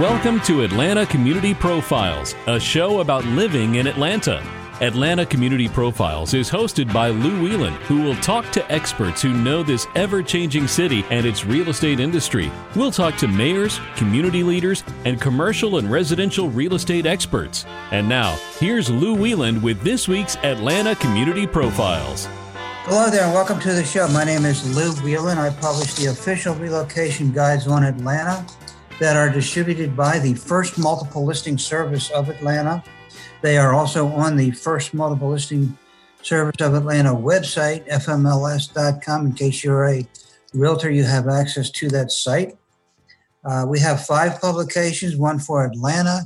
Welcome to Atlanta Community Profiles, a show about living in Atlanta. Atlanta Community Profiles is hosted by Lou Weiland, who will talk to experts who know this ever changing city and its real estate industry. We'll talk to mayors, community leaders, and commercial and residential real estate experts. And now, here's Lou Weiland with this week's Atlanta Community Profiles. Hello there, and welcome to the show. My name is Lou Weiland. I publish the official relocation guides on Atlanta that are distributed by the First Multiple Listing Service of Atlanta. They are also on the First Multiple Listing Service of Atlanta website, fmls.com. In case you're a realtor, you have access to that site. Uh, we have five publications one for Atlanta,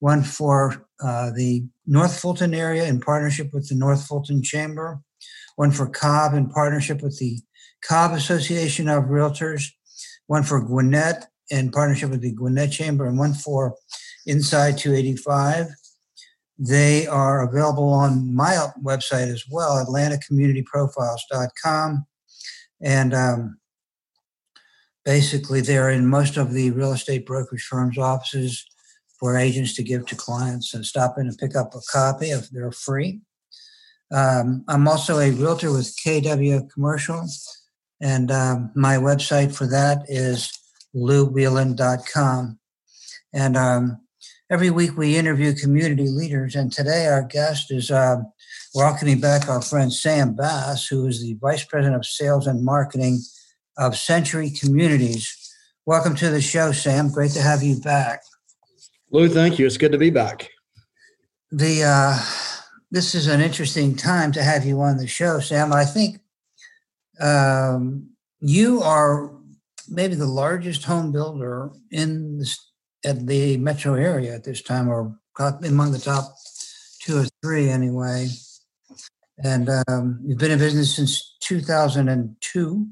one for uh, the North Fulton area in partnership with the North Fulton Chamber, one for Cobb in partnership with the Cobb Association of Realtors, one for Gwinnett in partnership with the Gwinnett Chamber, and one for Inside 285. They are available on my website as well, atlantacommunityprofiles.com. And um, basically, they're in most of the real estate brokerage firms' offices for agents to give to clients and stop in and pick up a copy if they're free. Um, I'm also a realtor with KW Commercial, and um, my website for that is louweiland.com. And um, every week we interview community leaders, and today our guest is uh, welcoming back our friend Sam Bass, who is the Vice President of Sales and Marketing of Century Communities. Welcome to the show, Sam. Great to have you back. Lou, thank you. It's good to be back. The uh, this is an interesting time to have you on the show, Sam. I think um, you are maybe the largest home builder in the, at the metro area at this time, or among the top two or three anyway. And um, you've been in business since 2002,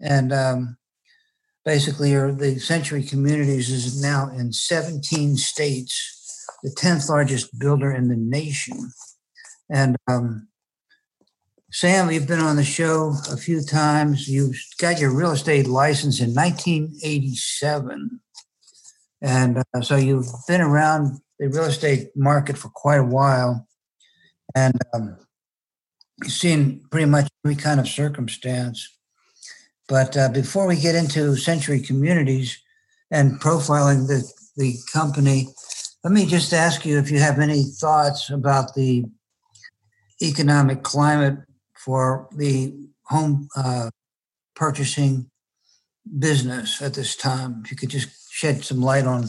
and um, basically, the Century Communities is now in 17 states, the 10th largest builder in the nation. And um, Sam, you've been on the show a few times. You got your real estate license in 1987. And uh, so you've been around the real estate market for quite a while. And um, you've seen pretty much every kind of circumstance. But uh, before we get into Century Communities and profiling the, the company, let me just ask you if you have any thoughts about the economic climate for the home uh, purchasing business at this time. If you could just shed some light on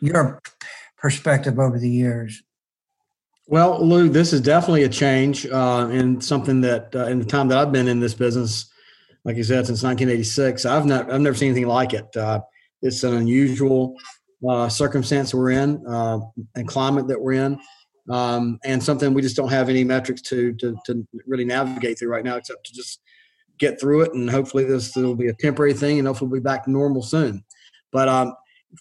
your perspective over the years. Well, Lou, this is definitely a change uh, and something that uh, in the time that I've been in this business, like you said, since 1986, I've not I've never seen anything like it. Uh, it's an unusual uh, circumstance we're in uh, and climate that we're in um, and something we just don't have any metrics to, to, to really navigate through right now, except to just get through it. And hopefully this will be a temporary thing, and hopefully we'll be back normal soon. But um,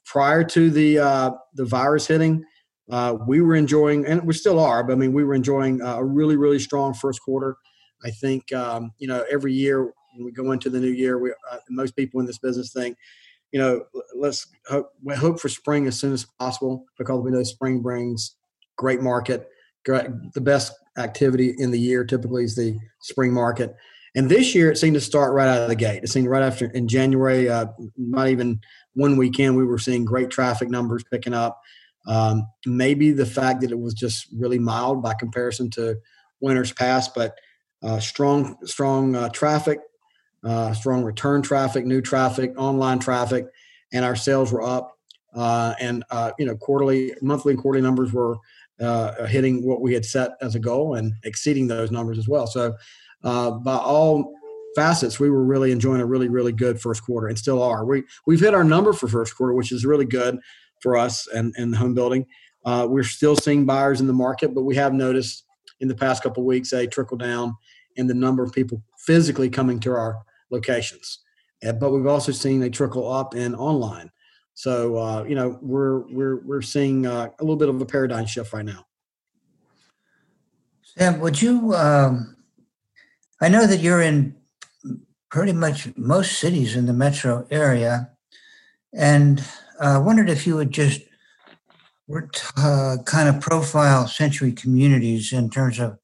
prior to the uh, the virus hitting, uh, we were enjoying, and we still are. But I mean, we were enjoying a really really strong first quarter. I think um, you know every year when we go into the new year, we uh, most people in this business think, you know, let's hope, hope for spring as soon as possible because we know spring brings great market. Great, the best activity in the year typically is the spring market. And this year it seemed to start right out of the gate. It seemed right after in January, uh, not even one weekend, we were seeing great traffic numbers picking up. Um, maybe the fact that it was just really mild by comparison to winters past, but uh, strong, strong uh, traffic, uh, strong return traffic, new traffic, online traffic, and our sales were up. Uh, and uh, you know, quarterly, monthly, and quarterly numbers were uh, hitting what we had set as a goal and exceeding those numbers as well. So, uh, by all facets, we were really enjoying a really, really good first quarter and still are. We, we've hit our number for first quarter, which is really good for us and, and home building. Uh, we're still seeing buyers in the market, but we have noticed in the past couple weeks a trickle down in the number of people physically coming to our locations. But we've also seen a trickle up in online. So uh, you know we're we're we're seeing uh, a little bit of a paradigm shift right now. Sam, would you? Um, I know that you're in pretty much most cities in the metro area, and I uh, wondered if you would just uh, kind of profile Century Communities in terms of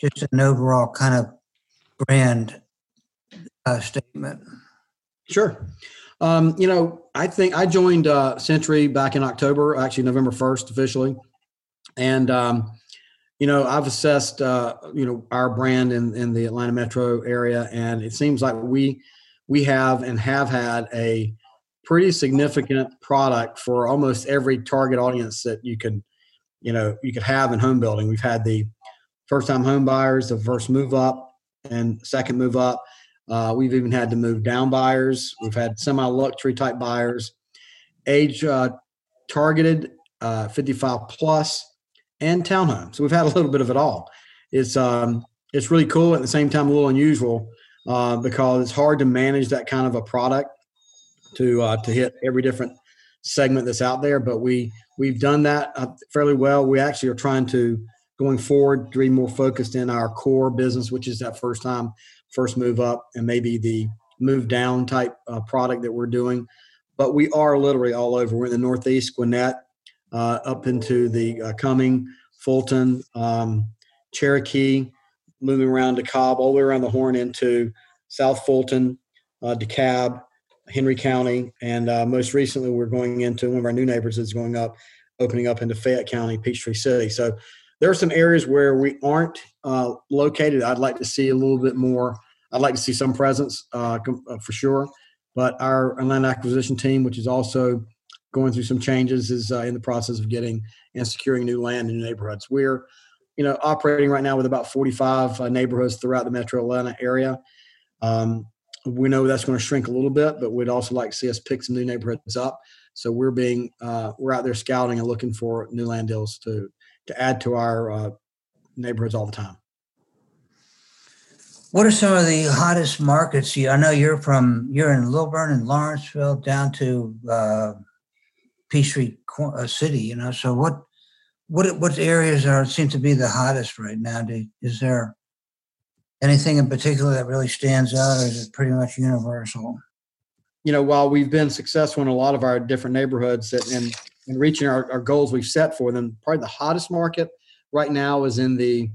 just an overall kind of brand uh, statement. Sure. Um, you know, I think I joined uh, Century back in October, actually November 1st officially. And, um, you know, I've assessed, uh, you know, our brand in, in the Atlanta metro area, and it seems like we we have and have had a pretty significant product for almost every target audience that you can, you know, you could have in home building. We've had the first time home buyers, the first move up and second move up. Uh, we've even had to move down buyers. We've had semi luxury type buyers, age uh, targeted, uh, 55 plus, and townhomes. So we've had a little bit of it all. It's um, it's really cool at the same time a little unusual uh, because it's hard to manage that kind of a product to uh, to hit every different segment that's out there. But we we've done that uh, fairly well. We actually are trying to going forward to be more focused in our core business, which is that first time, first move up, and maybe the move down type uh, product that we're doing. But we are literally all over. We're in the Northeast, Gwinnett, uh, up into the uh, Cumming, Fulton, um, Cherokee, moving around to Cobb, all the way around the Horn into South Fulton, uh, DeKalb, Henry County, and uh, most recently we're going into one of our new neighbors is going up, opening up into Fayette County, Peachtree City. So there are some areas where we aren't uh, located. I'd like to see a little bit more. I'd like to see some presence uh, uh, for sure. But our land acquisition team, which is also going through some changes, is uh, in the process of getting and securing new land in new neighborhoods. We're, you know, operating right now with about 45 uh, neighborhoods throughout the Metro Atlanta area. Um, we know that's going to shrink a little bit, but we'd also like to see us pick some new neighborhoods up. So we're being uh, we're out there scouting and looking for new land deals to to add to our uh, neighborhoods all the time. What are some of the hottest markets? I know you're from you're in Lilburn and Lawrenceville down to uh, Peachtree uh, City. You know, so what what what areas are seem to be the hottest right now? Is there anything in particular that really stands out, or is it pretty much universal? You know, while we've been successful in a lot of our different neighborhoods and in reaching our, our goals we've set for them. Probably the hottest market right now is in the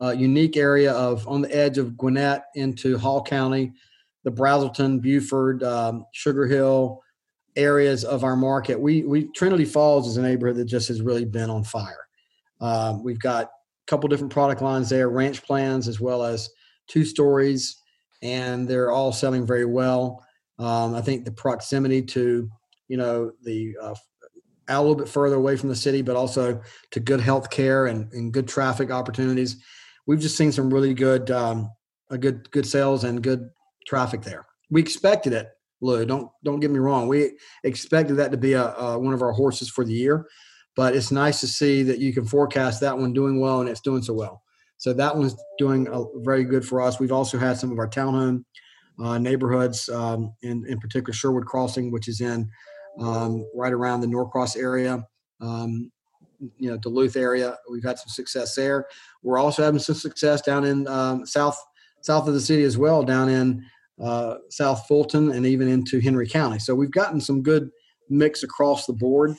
uh, unique area of on the edge of Gwinnett into Hall County, the Braselton, Buford, um, Sugar Hill areas of our market. We we Trinity Falls is a neighborhood that just has really been on fire. Um, we've got a couple different product lines there, ranch plans as well as two stories, and they're all selling very well. Um, I think the proximity to you know the uh, a little bit further away from the city, but also to good health care and, and good traffic opportunities. We've just seen some really good, um, a good, good sales and good traffic there. We expected it, Lou. Don't don't get me wrong. We expected that to be a, a one of our horses for the year, but it's nice to see that you can forecast that one doing well and it's doing so well. So that one's doing a, very good for us. We've also had some of our townhome uh, neighborhoods, um, in, in particular Sherwood Crossing, which is in um, right around the Norcross area, um, you know, Duluth area. We've had some success there. We're also having some success down in um, south south of the city as well, down in uh, South Fulton and even into Henry County. So we've gotten some good mix across the board.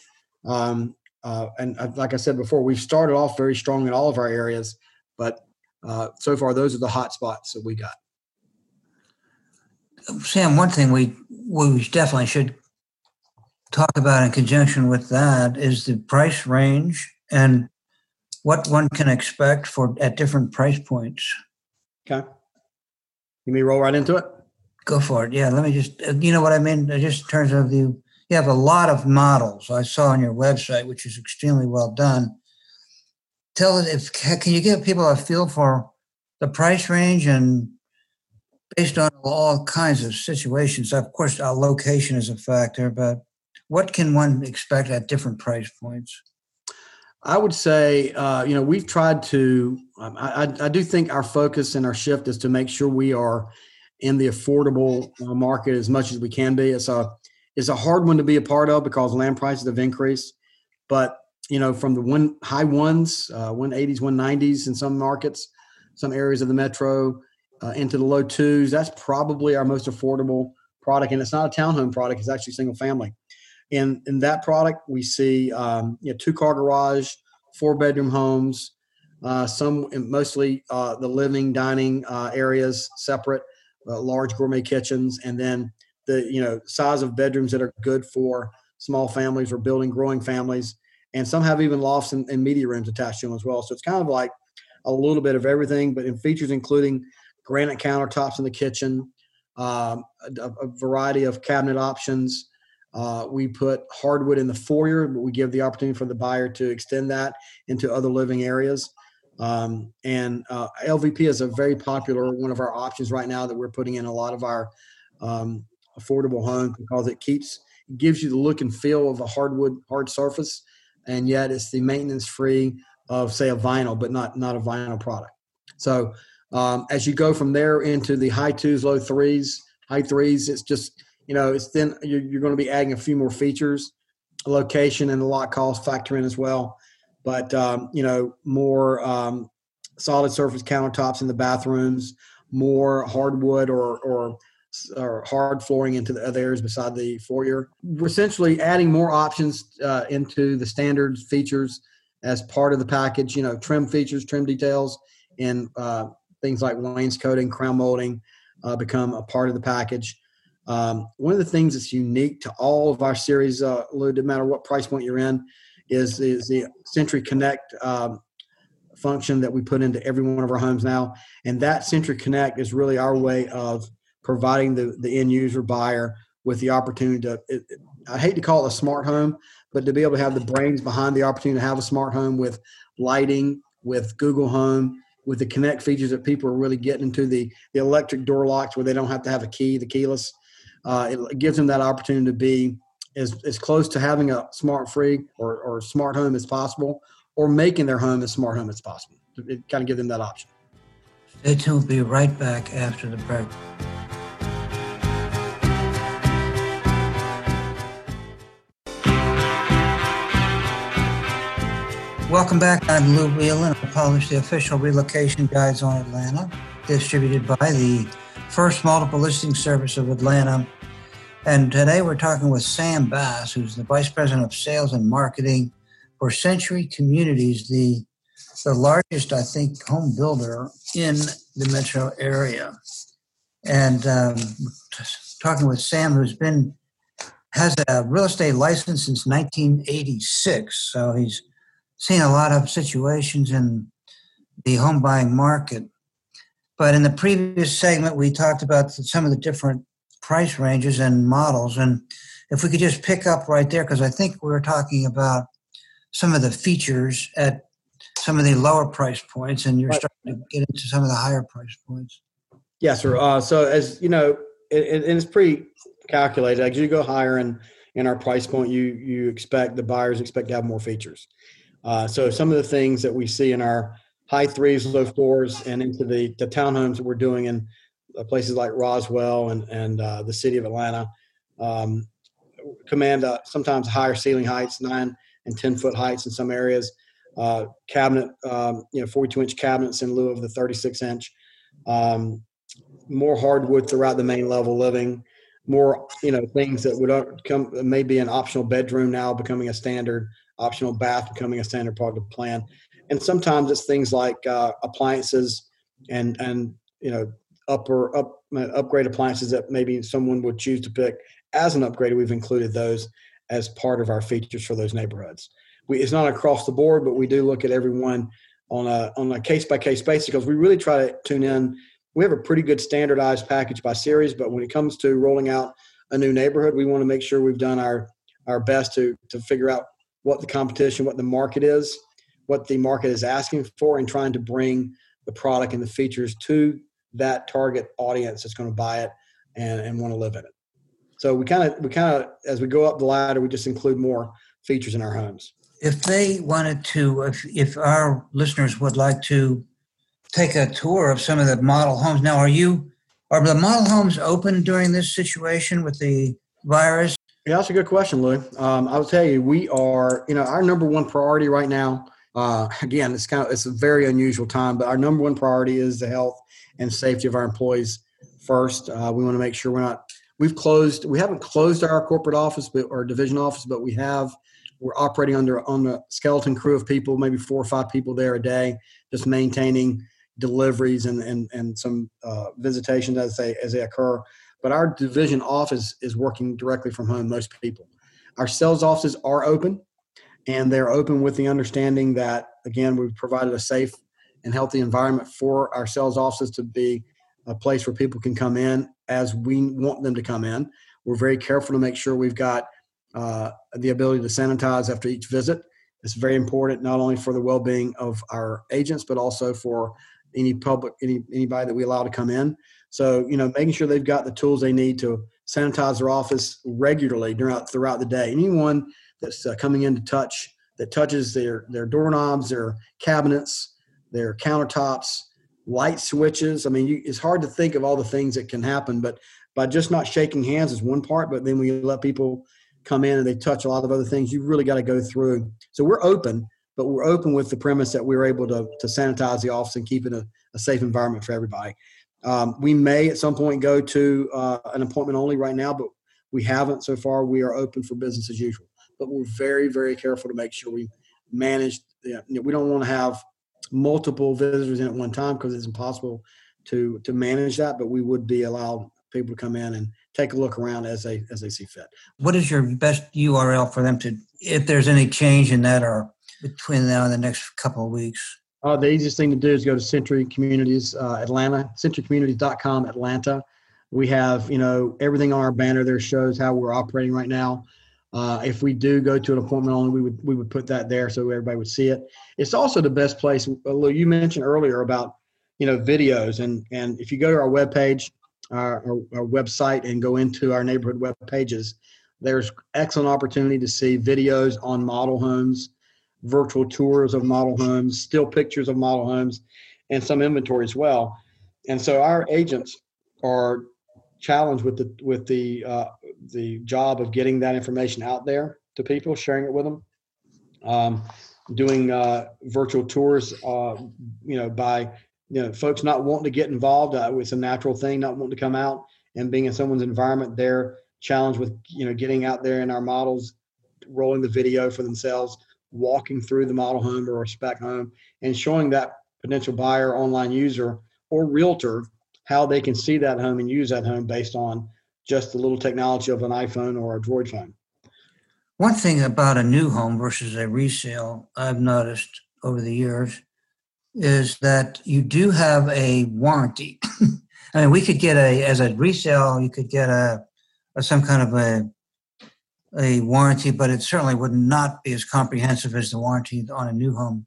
Um, uh, and like I said before, we've started off very strong in all of our areas, but uh, so far those are the hot spots that we got. Sam, one thing we we definitely should talk about in conjunction with that is the price range and what one can expect for at different price points. Okay. You may roll right into it? Go for it. Yeah. Let me just, uh, you know what I mean? Just in terms of you, you have a lot of models I saw on your website, which is extremely well done. Tell us if, can you give people a feel for the price range and based on all kinds of situations? Of course, our location is a factor, but what can one expect at different price points? I would say, uh, you know, we've tried to. Um, I, I, do think our focus and our shift is to make sure we are in the affordable uh, market as much as we can be. It's a it's a hard one to be a part of because land prices have increased, but you know, from the one high ones, uh, 180s, 190s in some markets, some areas of the metro, uh, into the low twos. That's probably our most affordable product, and it's not a townhome product; it's actually single family in in that product, we see um, you know two car garage, four bedroom homes, uh, some mostly uh, the living dining uh, areas separate, uh, large gourmet kitchens, and then the you know size of bedrooms that are good for small families or building growing families, and some have even lofts and, and media rooms attached to them as well. So it's kind of like a little bit of everything, but in features including granite countertops in the kitchen, um, a, a, variety of cabinet options. Uh, we put hardwood in the foyer, but we give the opportunity for the buyer to extend that into other living areas. Um, and uh, LVP is a very popular one of our options right now that we're putting in a lot of our um, affordable homes because it keeps gives you the look and feel of a hardwood hard surface, and yet it's the maintenance free of say a vinyl, but not not a vinyl product. So um, as you go from there into the high twos, low threes, high threes, it's just you know it's then you're, you're going to be adding a few more features, location and the lot cost factor in as well. But um, you know more um, solid surface countertops in the bathrooms, more hardwood or or or hard flooring into the other areas beside the foyer. We're essentially adding more options uh, into the standard features as part of the package. You know, trim features, trim details, and uh, things like wainscoting, crown molding uh, become a part of the package. Um, one of the things that's unique to all of our series, uh, Lou, no matter what price point you're in, is, is the Century Connect um, function that we put into every one of our homes now. And that Century Connect is really our way of providing the, the end user buyer with the opportunity to, it, it, I hate to call it a smart home, but to be able to have the brains behind the opportunity to have a smart home with lighting, with Google Home, with the connect features that people are really getting into the, the electric door locks where they don't have to have a key, the keyless. Uh, it gives them that opportunity to be as, as close to having a smart free or, or smart home as possible or making their home a smart home as possible. It kind of give them that option. Stay tuned. We'll be right back after the break. Welcome back. I'm Lou Weiland. I publish the official relocation guides on Atlanta, distributed by the First Multiple Listing Service of Atlanta. And today we're talking with Sam Bass, who's the Vice President of Sales and Marketing for Century Communities, the, the largest, I think, home builder in the metro area. And um, talking with Sam, who's been has a real estate license since 1986. So he's seen a lot of situations in the home buying market. But in the previous segment, we talked about some of the different price ranges and models. And if we could just pick up right there, because I think we were talking about some of the features at some of the lower price points, and you're right. starting to get into some of the higher price points. Yes, sir. Uh, so as you know, it, it, it's pretty calculated. As you go higher in in our price point, you you expect the buyers expect to have more features. Uh, so some of the things that we see in our high threes, low fours, and into the, the townhomes that we're doing in uh, places like Roswell and, and uh, the city of Atlanta um, command uh, sometimes higher ceiling heights, nine and 10 foot heights in some areas. Uh, cabinet, um, you know, 42 inch cabinets in lieu of the 36 inch. Um, more hardwood throughout the main level living. More, you know, things that would come maybe an optional bedroom now becoming a standard optional bath becoming a standard part of the plan. And sometimes it's things like uh, appliances and and you know upper up upgrade appliances that maybe someone would choose to pick as an upgrade. We've included those as part of our features for those neighborhoods. We, it's not across the board, but we do look at everyone on a on a case by case basis because we really try to tune in. We have a pretty good standardized package by series, but when it comes to rolling out a new neighborhood, we want to make sure we've done our our best to to figure out what the competition, what the market is, what the market is asking for, and trying to bring the product and the features to that target audience that's going to buy it and, and want to live in it. So we kind of we kind of as we go up the ladder, we just include more features in our homes. If they wanted to, if if our listeners would like to take a tour of some of the model homes, now are you are the model homes open during this situation with the virus? Yeah, that's a good question, Lou. Um, I'll tell you, we are, you know, our number one priority right now. Uh, again, it's kind of it's a very unusual time, but our number one priority is the health and safety of our employees first. Uh, we want to make sure we're not we've closed. We haven't closed our corporate office, but our division office, but we have. We're operating under on a skeleton crew of people, maybe four or five people there a day, just maintaining deliveries and and and some uh, visitations as they as they occur. But our division office is working directly from home. Most people, our sales offices are open, and they're open with the understanding that again we've provided a safe and healthy environment for our sales offices to be a place where people can come in as we want them to come in. We're very careful to make sure we've got uh, the ability to sanitize after each visit. It's very important not only for the well-being of our agents, but also for any public any anybody that we allow to come in. So you know, making sure they've got the tools they need to sanitize their office regularly throughout throughout the day. Anyone that's uh, coming in to touch that touches their their doorknobs, their cabinets, their countertops, light switches. I mean, you, it's hard to think of all the things that can happen, but by just not shaking hands is one part. But then we let people come in and they touch a lot of other things. You really got to go through. So we're open, but we're open with the premise that we're able to, to sanitize the office and keep it a, a safe environment for everybody. Um, we may at some point go to uh, an appointment only right now, but we haven't so far. We are open for business as usual, but we're very, very careful to make sure we manage. You know, we don't want to have multiple visitors in at one time because it's impossible to to manage that. But we would be allowed people to come in and take a look around as they as they see fit. What is your best URL for them to, if there's any change in that, or between now and the next couple of weeks? Uh, the easiest thing to do is go to Century Communities uh, Atlanta, centurycommunities.com Atlanta. We have, you know, everything on our banner there shows how we're operating right now. Uh, if we do go to an appointment only, we would we would put that there so everybody would see it. It's also the best place. You mentioned earlier about you know videos, and and if you go to our webpage, our, our, our website, and go into our neighborhood web pages, there's excellent opportunity to see videos on model homes, virtual tours of model homes, still pictures of model homes, and some inventory as well. And so our agents are challenged with the with the uh, the job of getting that information out there to people, sharing it with them, um, doing uh, virtual tours. Uh, you know, by you know folks not wanting to get involved. Uh, it's a natural thing, not wanting to come out and being in someone's environment. They're challenged with you know getting out there in our models, rolling the video for themselves, walking through the model home or a spec home, and showing that potential buyer, online user, or realtor how they can see that home and use that home based on just the little technology of an iPhone or a Droid phone. One thing about a new home versus a resale I've noticed over the years is that you do have a warranty. I mean, we could get a as a resale, you could get a, a some kind of a a warranty, but it certainly would not be as comprehensive as the warranty on a new home.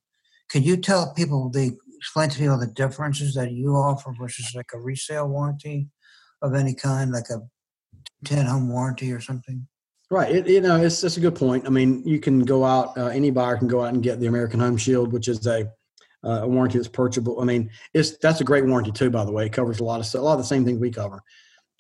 Can you tell people the explain to people the differences that you offer versus like a resale warranty of any kind, like a 10 home warranty or something? Right. It, you know, it's that's a good point. I mean, you can go out, uh, any buyer can go out and get the American Home Shield, which is a, uh, a warranty that's purchasable. I mean, it's that's a great warranty too. By the way, it covers a lot of a lot of the same things we cover.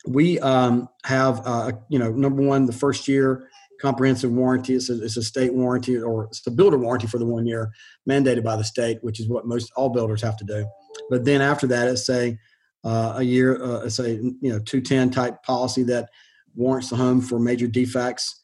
We um, have, uh, you know, number one, the first year comprehensive warranty. It's a, it's a state warranty or it's a builder warranty for the one year mandated by the state, which is what most all builders have to do. But then after that, it's a uh, a year, uh, it's a you know 210 type policy that warrants the home for major defects.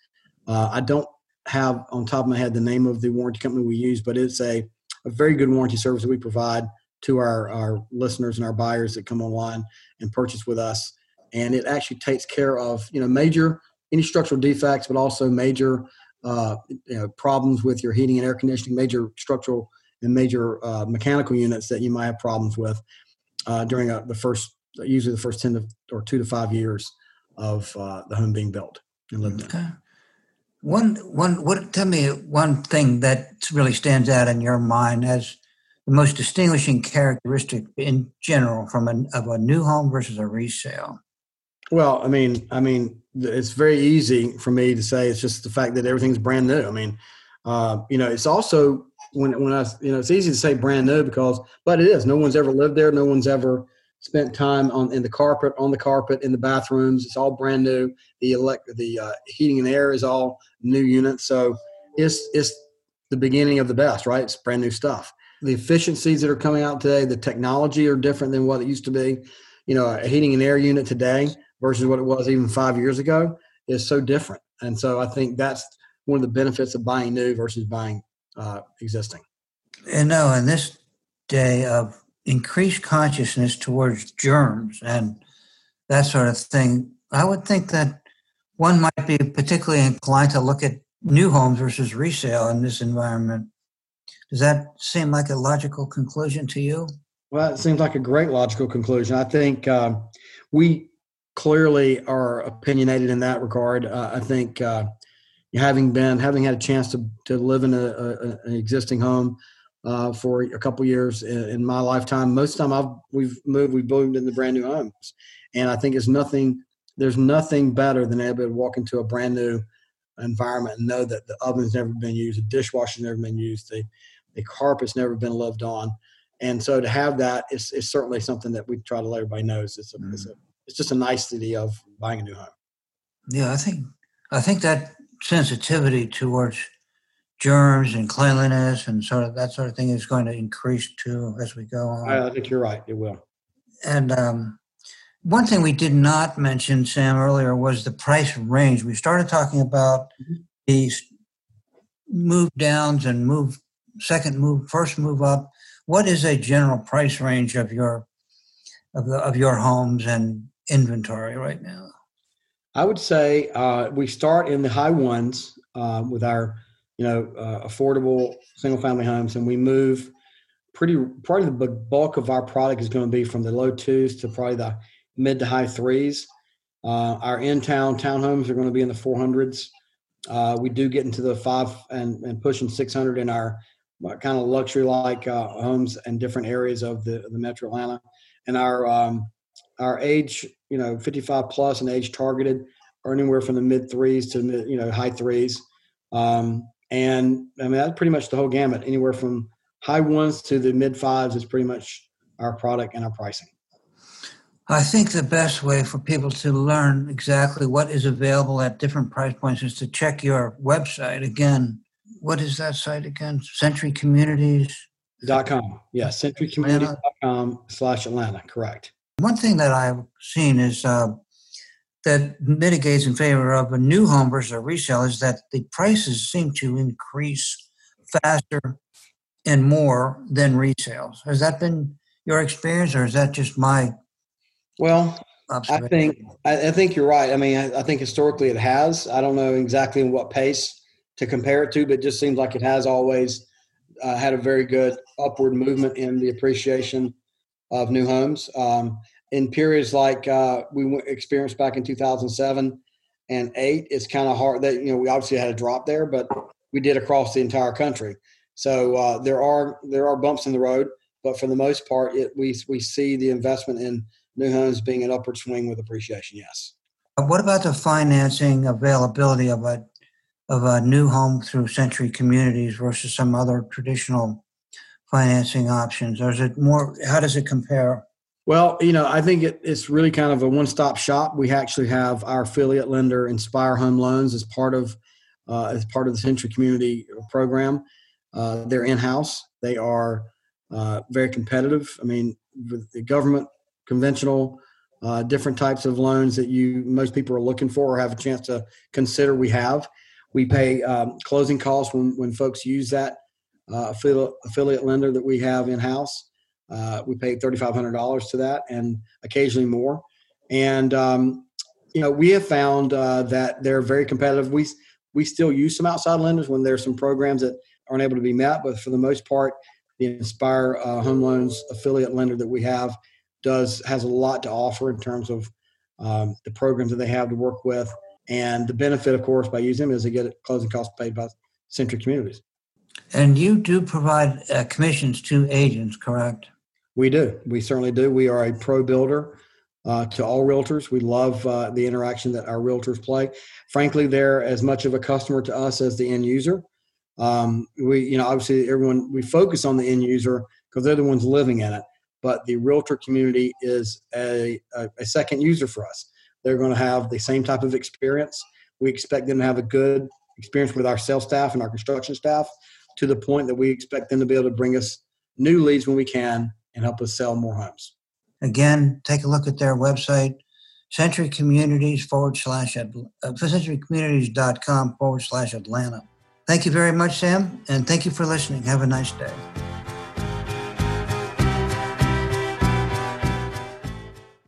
Uh, I don't have on top of my head the name of the warranty company we use, but it's a, a very good warranty service that we provide to our, our listeners and our buyers that come online and purchase with us. And it actually takes care of you know major any structural defects, but also major uh, you know, problems with your heating and air conditioning, major structural and major uh, mechanical units that you might have problems with uh, during a, the first, usually the first 10 to, or two to five years of uh, the home being built and lived okay. in. One, one, what, tell me one thing that really stands out in your mind as the most distinguishing characteristic in general from a, of a new home versus a resale. Well, I mean, I mean, it's very easy for me to say it's just the fact that everything's brand new. I mean, uh, you know, it's also when when I you know it's easy to say brand new because, but it is. No one's ever lived there. No one's ever spent time on in the carpet, on the carpet, in the bathrooms. It's all brand new. The elect the uh, heating and air is all new units. So it's it's the beginning of the best, right? It's brand new stuff. The efficiencies that are coming out today, the technology are different than what it used to be. You know, a heating and air unit today versus what it was even five years ago is so different. And so I think that's one of the benefits of buying new versus buying uh, existing. And no, in this day of increased consciousness towards germs and that sort of thing, I would think that one might be particularly inclined to look at new homes versus resale in this environment. Does that seem like a logical conclusion to you? Well, it seems like a great logical conclusion. I think uh, we clearly are opinionated in that regard. Uh, I think uh, having been having had a chance to to live in a, a an existing home uh, for a couple years in, in, my lifetime, most of the time I've we've moved we've moved into brand new homes, and I think it's nothing. There's nothing better than able to walk into a brand new environment and know that the oven's never been used, the dishwasher's never been used, the the carpet's never been lived on, and so to have that is, is certainly something that we try to let everybody know. It's, a, mm. it's, a, it's just a nicety of buying a new home. Yeah, I think I think that sensitivity towards germs and cleanliness and sort of that sort of thing is going to increase too as we go on. I think you're right. It will. And um, one thing we did not mention, Sam, earlier was the price range. We started talking about mm-hmm. these move downs and move second move, first move up. What is a general price range of your of the of your homes and inventory right now? I would say uh, we start in the high ones uh, with our you know uh, affordable single family homes, and we move pretty probably the bulk of our product is going to be from the low twos to probably the mid to high threes. Uh, our in-town townhomes are going to be in the 400s. Uh, we do get into the five and, and pushing 600 in our kind of luxury like uh, homes in different areas of the, the metro Atlanta. And our um, our age, you know, 55 plus and age targeted are anywhere from the mid threes to you know high threes. Um, and I mean that's pretty much the whole gamut. Anywhere from high ones to the mid fives is pretty much our product and our pricing. I think the best way for people to learn exactly what is available at different price points is to check your website. Again, what is that site again? Century Communities. Dot com. Yeah, centurycommunities.com slash Atlanta. Correct. One thing that I've seen is uh, that mitigates in favor of a new home versus a resale is that the prices seem to increase faster and more than resales. Has that been your experience, or is that just my? Well, I think I, think you're right. I mean, I, I, think historically it has. I don't know exactly in what pace to compare it to, but it just seems like it has always uh, had a very good upward movement in the appreciation of new homes. Um, in periods like uh, we experienced back in 2007 and eight, it's kind of hard that, you know, we obviously had a drop there, but we did across the entire country. So uh, there are, there are bumps in the road, but for the most part, it, we, we see the investment in new homes being an upward swing with appreciation. Yes. What about the financing availability of a, of a new home through Century Communities versus some other traditional financing options? Or is it more, how does it compare? Well, you know, I think it, it's really kind of a one-stop shop. We actually have our affiliate lender, Inspire Home Loans, as part of uh, as part of the Century Community program. Uh, they're in-house. They are uh, very competitive. I mean, with the government, conventional, uh, different types of loans that you most people are looking for or have a chance to consider. We have. We pay um, closing costs when when folks use that uh, affiliate, affiliate lender that we have in house. Uh, we pay $3,500 to that and occasionally more. And, um, you know, we have found uh, that they're very competitive. We, we still use some outside lenders when there's some programs that aren't able to be met, but for the most part, the Inspire uh, Home Loans affiliate lender that we have does has a lot to offer in terms of um, the programs that they have to work with. And the benefit, of course, by using them is they get closing costs paid by Century Communities. And you do provide uh, commissions to agents, correct? We do. We certainly do. We are a pro builder uh, to all realtors. We love uh, the interaction that our realtors play. Frankly, they're as much of a customer to us as the end user. Um, we, you know, obviously everyone we focus on the end user because they're the ones living in it. But the realtor community is a, a, a second user for us. They're going to have the same type of experience. We expect them to have a good experience with our sales staff and our construction staff to the point that we expect them to be able to bring us new leads when we can and help us sell more homes. Again, take a look at their website, Century Communities forward slash uh, centurycommunities.com forward slash Atlanta. Thank you very much, Sam, and thank you for listening. Have a nice day.